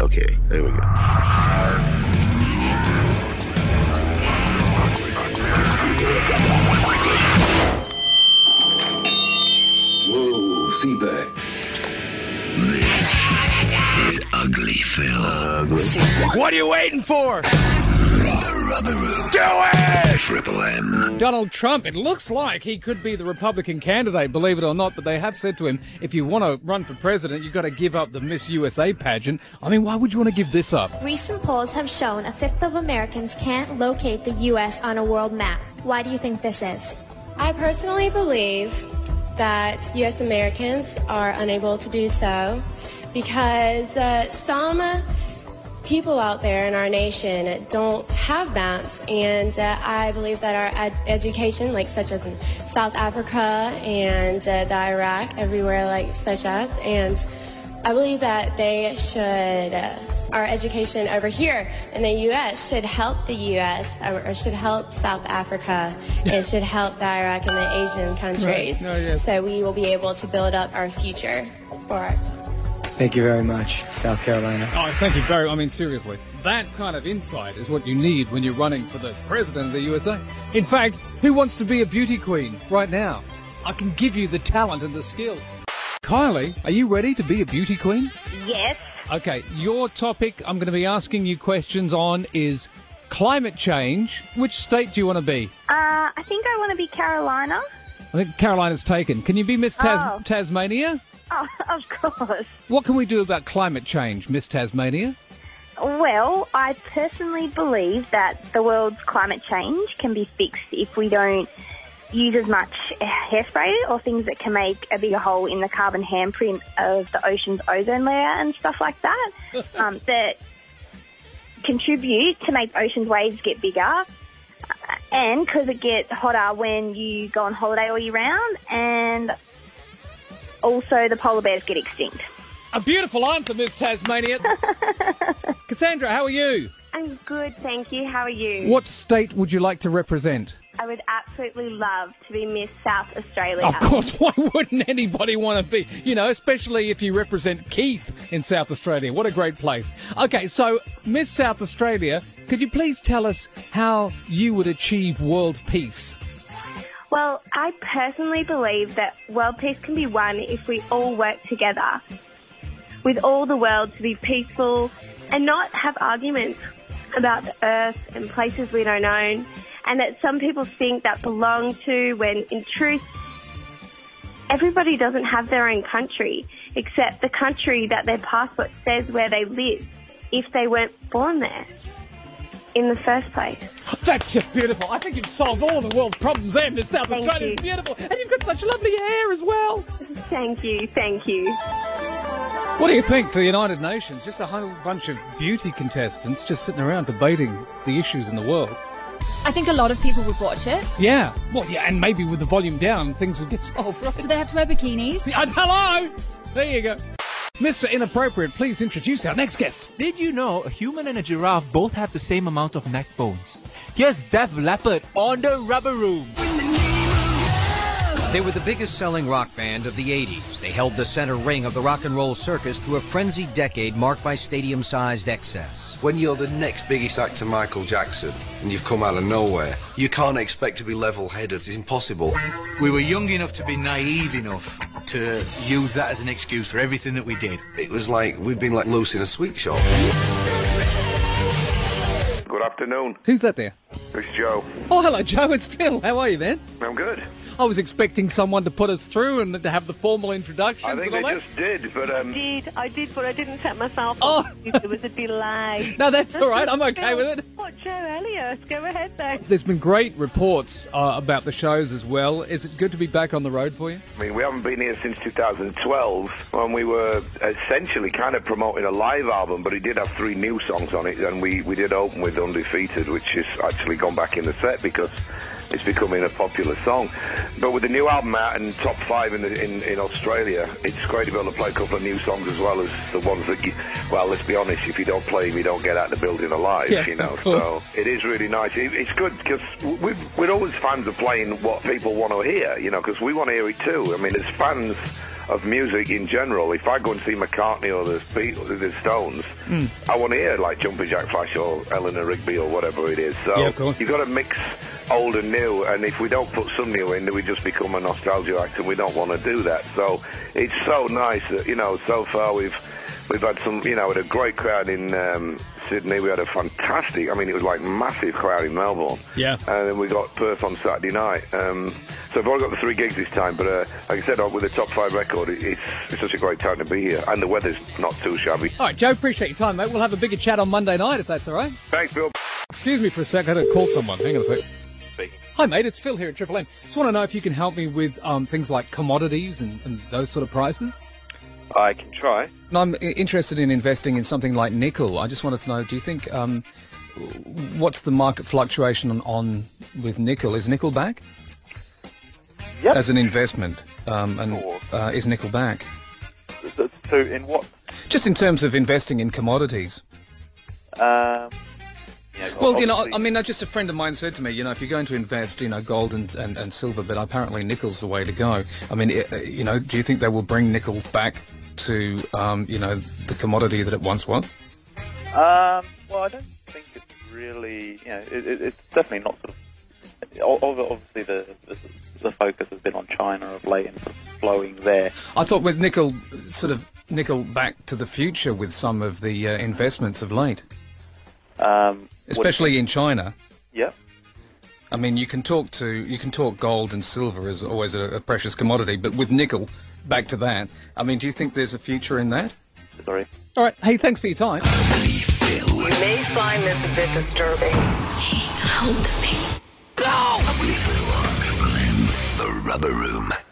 Okay, there we go. Whoa, feedback. This is Ugly Phil. What are you waiting for? The Rubber Room. Do it! Triple M. Donald Trump, it looks like he could be the Republican candidate, believe it or not, but they have said to him, if you want to run for president, you've got to give up the Miss USA pageant. I mean, why would you want to give this up? Recent polls have shown a fifth of Americans can't locate the U.S. on a world map. Why do you think this is? I personally believe that U.S. Americans are unable to do so because uh, some people out there in our nation don't have maps, and uh, I believe that our ed- education, like such as in South Africa and uh, the Iraq, everywhere like such as, and I believe that they should. Uh, our education over here in the U.S. should help the U.S. or, or should help South Africa and should help the Iraq and the Asian countries. No, yes. So we will be able to build up our future for our Thank you very much, South Carolina. Oh, thank you very I mean, seriously. That kind of insight is what you need when you're running for the president of the USA. In fact, who wants to be a beauty queen right now? I can give you the talent and the skill. Kylie, are you ready to be a beauty queen? Yes. Okay, your topic I'm going to be asking you questions on is climate change. Which state do you want to be? Uh, I think I want to be Carolina. I think Carolina's taken. Can you be Miss Tas- Oh. Tasmania? Oh, of course. What can we do about climate change, Miss Tasmania? Well, I personally believe that the world's climate change can be fixed if we don't use as much hairspray or things that can make a bigger hole in the carbon handprint of the ocean's ozone layer and stuff like that um, that contribute to make ocean's waves get bigger and because it gets hotter when you go on holiday all year round and also the polar bears get extinct. A beautiful answer, Miss Tasmania. Cassandra, how are you? I'm good, thank you. How are you? What state would you like to represent? I would absolutely love to be Miss South Australia. Of course, why wouldn't anybody want to be? You know, especially if you represent Keith in South Australia. What a great place. Okay, so Miss South Australia, could you please tell us how you would achieve world peace? Well, I personally believe that world peace can be won if we all work together with all the world to be peaceful and not have arguments about the earth and places we don't own and that some people think that belong to when in truth everybody doesn't have their own country except the country that their passport says where they live if they weren't born there in the first place. That's just beautiful. I think you've solved all the world's problems there, Miss South Thank Australia. you. It's beautiful. And you've got such lovely hair as well. Thank you, thank you. What do you think for the United Nations? Just a whole bunch of beauty contestants just sitting around debating the issues in the world. I think a lot of people would watch it. Yeah. Well, yeah, and maybe with the volume down, things would get solved, right? Do they have to wear bikinis? Hello! There you go. Mr. Inappropriate, please introduce our next guest. Did you know a human and a giraffe both have the same amount of neck bones? Here's Def Leppard on the Rubber Room. They were the biggest selling rock band of the 80s. They held the center ring of the rock and roll circus through a frenzied decade marked by stadium sized excess. When you're the next biggest act to Michael Jackson and you've come out of nowhere, you can't expect to be level headed. It's impossible. We were young enough to be naive enough to use that as an excuse for everything that we did. It was like we've been like loose in a sweet shop. Good afternoon. Who's that there? It's Joe. Oh, hello, Joe. It's Phil. How are you, man? I'm good. I was expecting someone to put us through and to have the formal introduction. I think they just did, but um, did. I did, but I didn't set myself Oh. up. There was a delay. No, that's all right. I'm okay with it. What, Joe Elliott? Go ahead, though. There's been great reports uh, about the shows as well. Is it good to be back on the road for you? I mean, we haven't been here since 2012 when we were essentially kind of promoting a live album, but it did have three new songs on it, and we, we did open with Undefeated, which has actually gone back in the set because it's becoming a popular song. But with the new album out and top five in, the, in, in Australia, it's great to be able to play a couple of new songs as well as the ones that, you, well, let's be honest, if you don't play them, you don't get out of the building alive, Yeah, you know. So it is really nice. It, it's good because we've, we're always fans of playing what people want to hear, you know, because we want to hear it too. I mean, as fans of music in general. If I go and see McCartney or the Beatles, the Stones, Mm. I want to hear like Jumping Jack Flash or Eleanor Rigby or whatever it is. So Yeah, you've got to mix old and new, and if we don't put some new in, then we just become a nostalgia act, and we don't want to do that. So it's so nice that you know so far we've we've had some you know had a great crowd in. Um, Sydney, we had a fantastic. I mean, it was like massive crowd in Melbourne. Yeah. And then we got Perth on Saturday night. Um, so I've only got the three gigs this time, but uh, like I said, uh, with the top five record, it's, it's such a great time to be here, and the weather's not too shabby. All right, Joe, appreciate your time, mate. We'll have a bigger chat on Monday night if that's all right. Thanks, Bill. Excuse me for a sec. I had to call someone. Hang on a sec. Hi, mate. It's Phil here at Triple M. Just want to know if you can help me with um, things like commodities and, and those sort of prices. I can try. I'm interested in investing in something like nickel. I just wanted to know, do you think, um, what's the market fluctuation on, on with nickel? Is nickel back? Yep. As an investment, um, and uh, is nickel back? So, in what? Just in terms of investing in commodities. Um, Well, you know, I mean, just a friend of mine said to me, you know, if you're going to invest, you know, gold and, and, and silver, but apparently nickel's the way to go. I mean, i- uh, you know, do you think they will bring nickel back to, um, you know, the commodity that it once was? Um, well, I don't think it's really, you know, it, it, it's definitely not sort of. Obviously, the, the the focus has been on China of late and sort of flowing there. I thought with nickel, sort of nickel back to the future with some of the uh, investments of late, Um, especially in China. Yeah. I mean, you can talk to you can talk gold and silver as always a, a precious commodity, but with nickel, back to that. I mean, do you think there's a future in that? Sorry. All right. Hey, thanks for your time. You may find this a bit disturbing. He helped me. Ugly Phil on Triple M, the Rubber Room.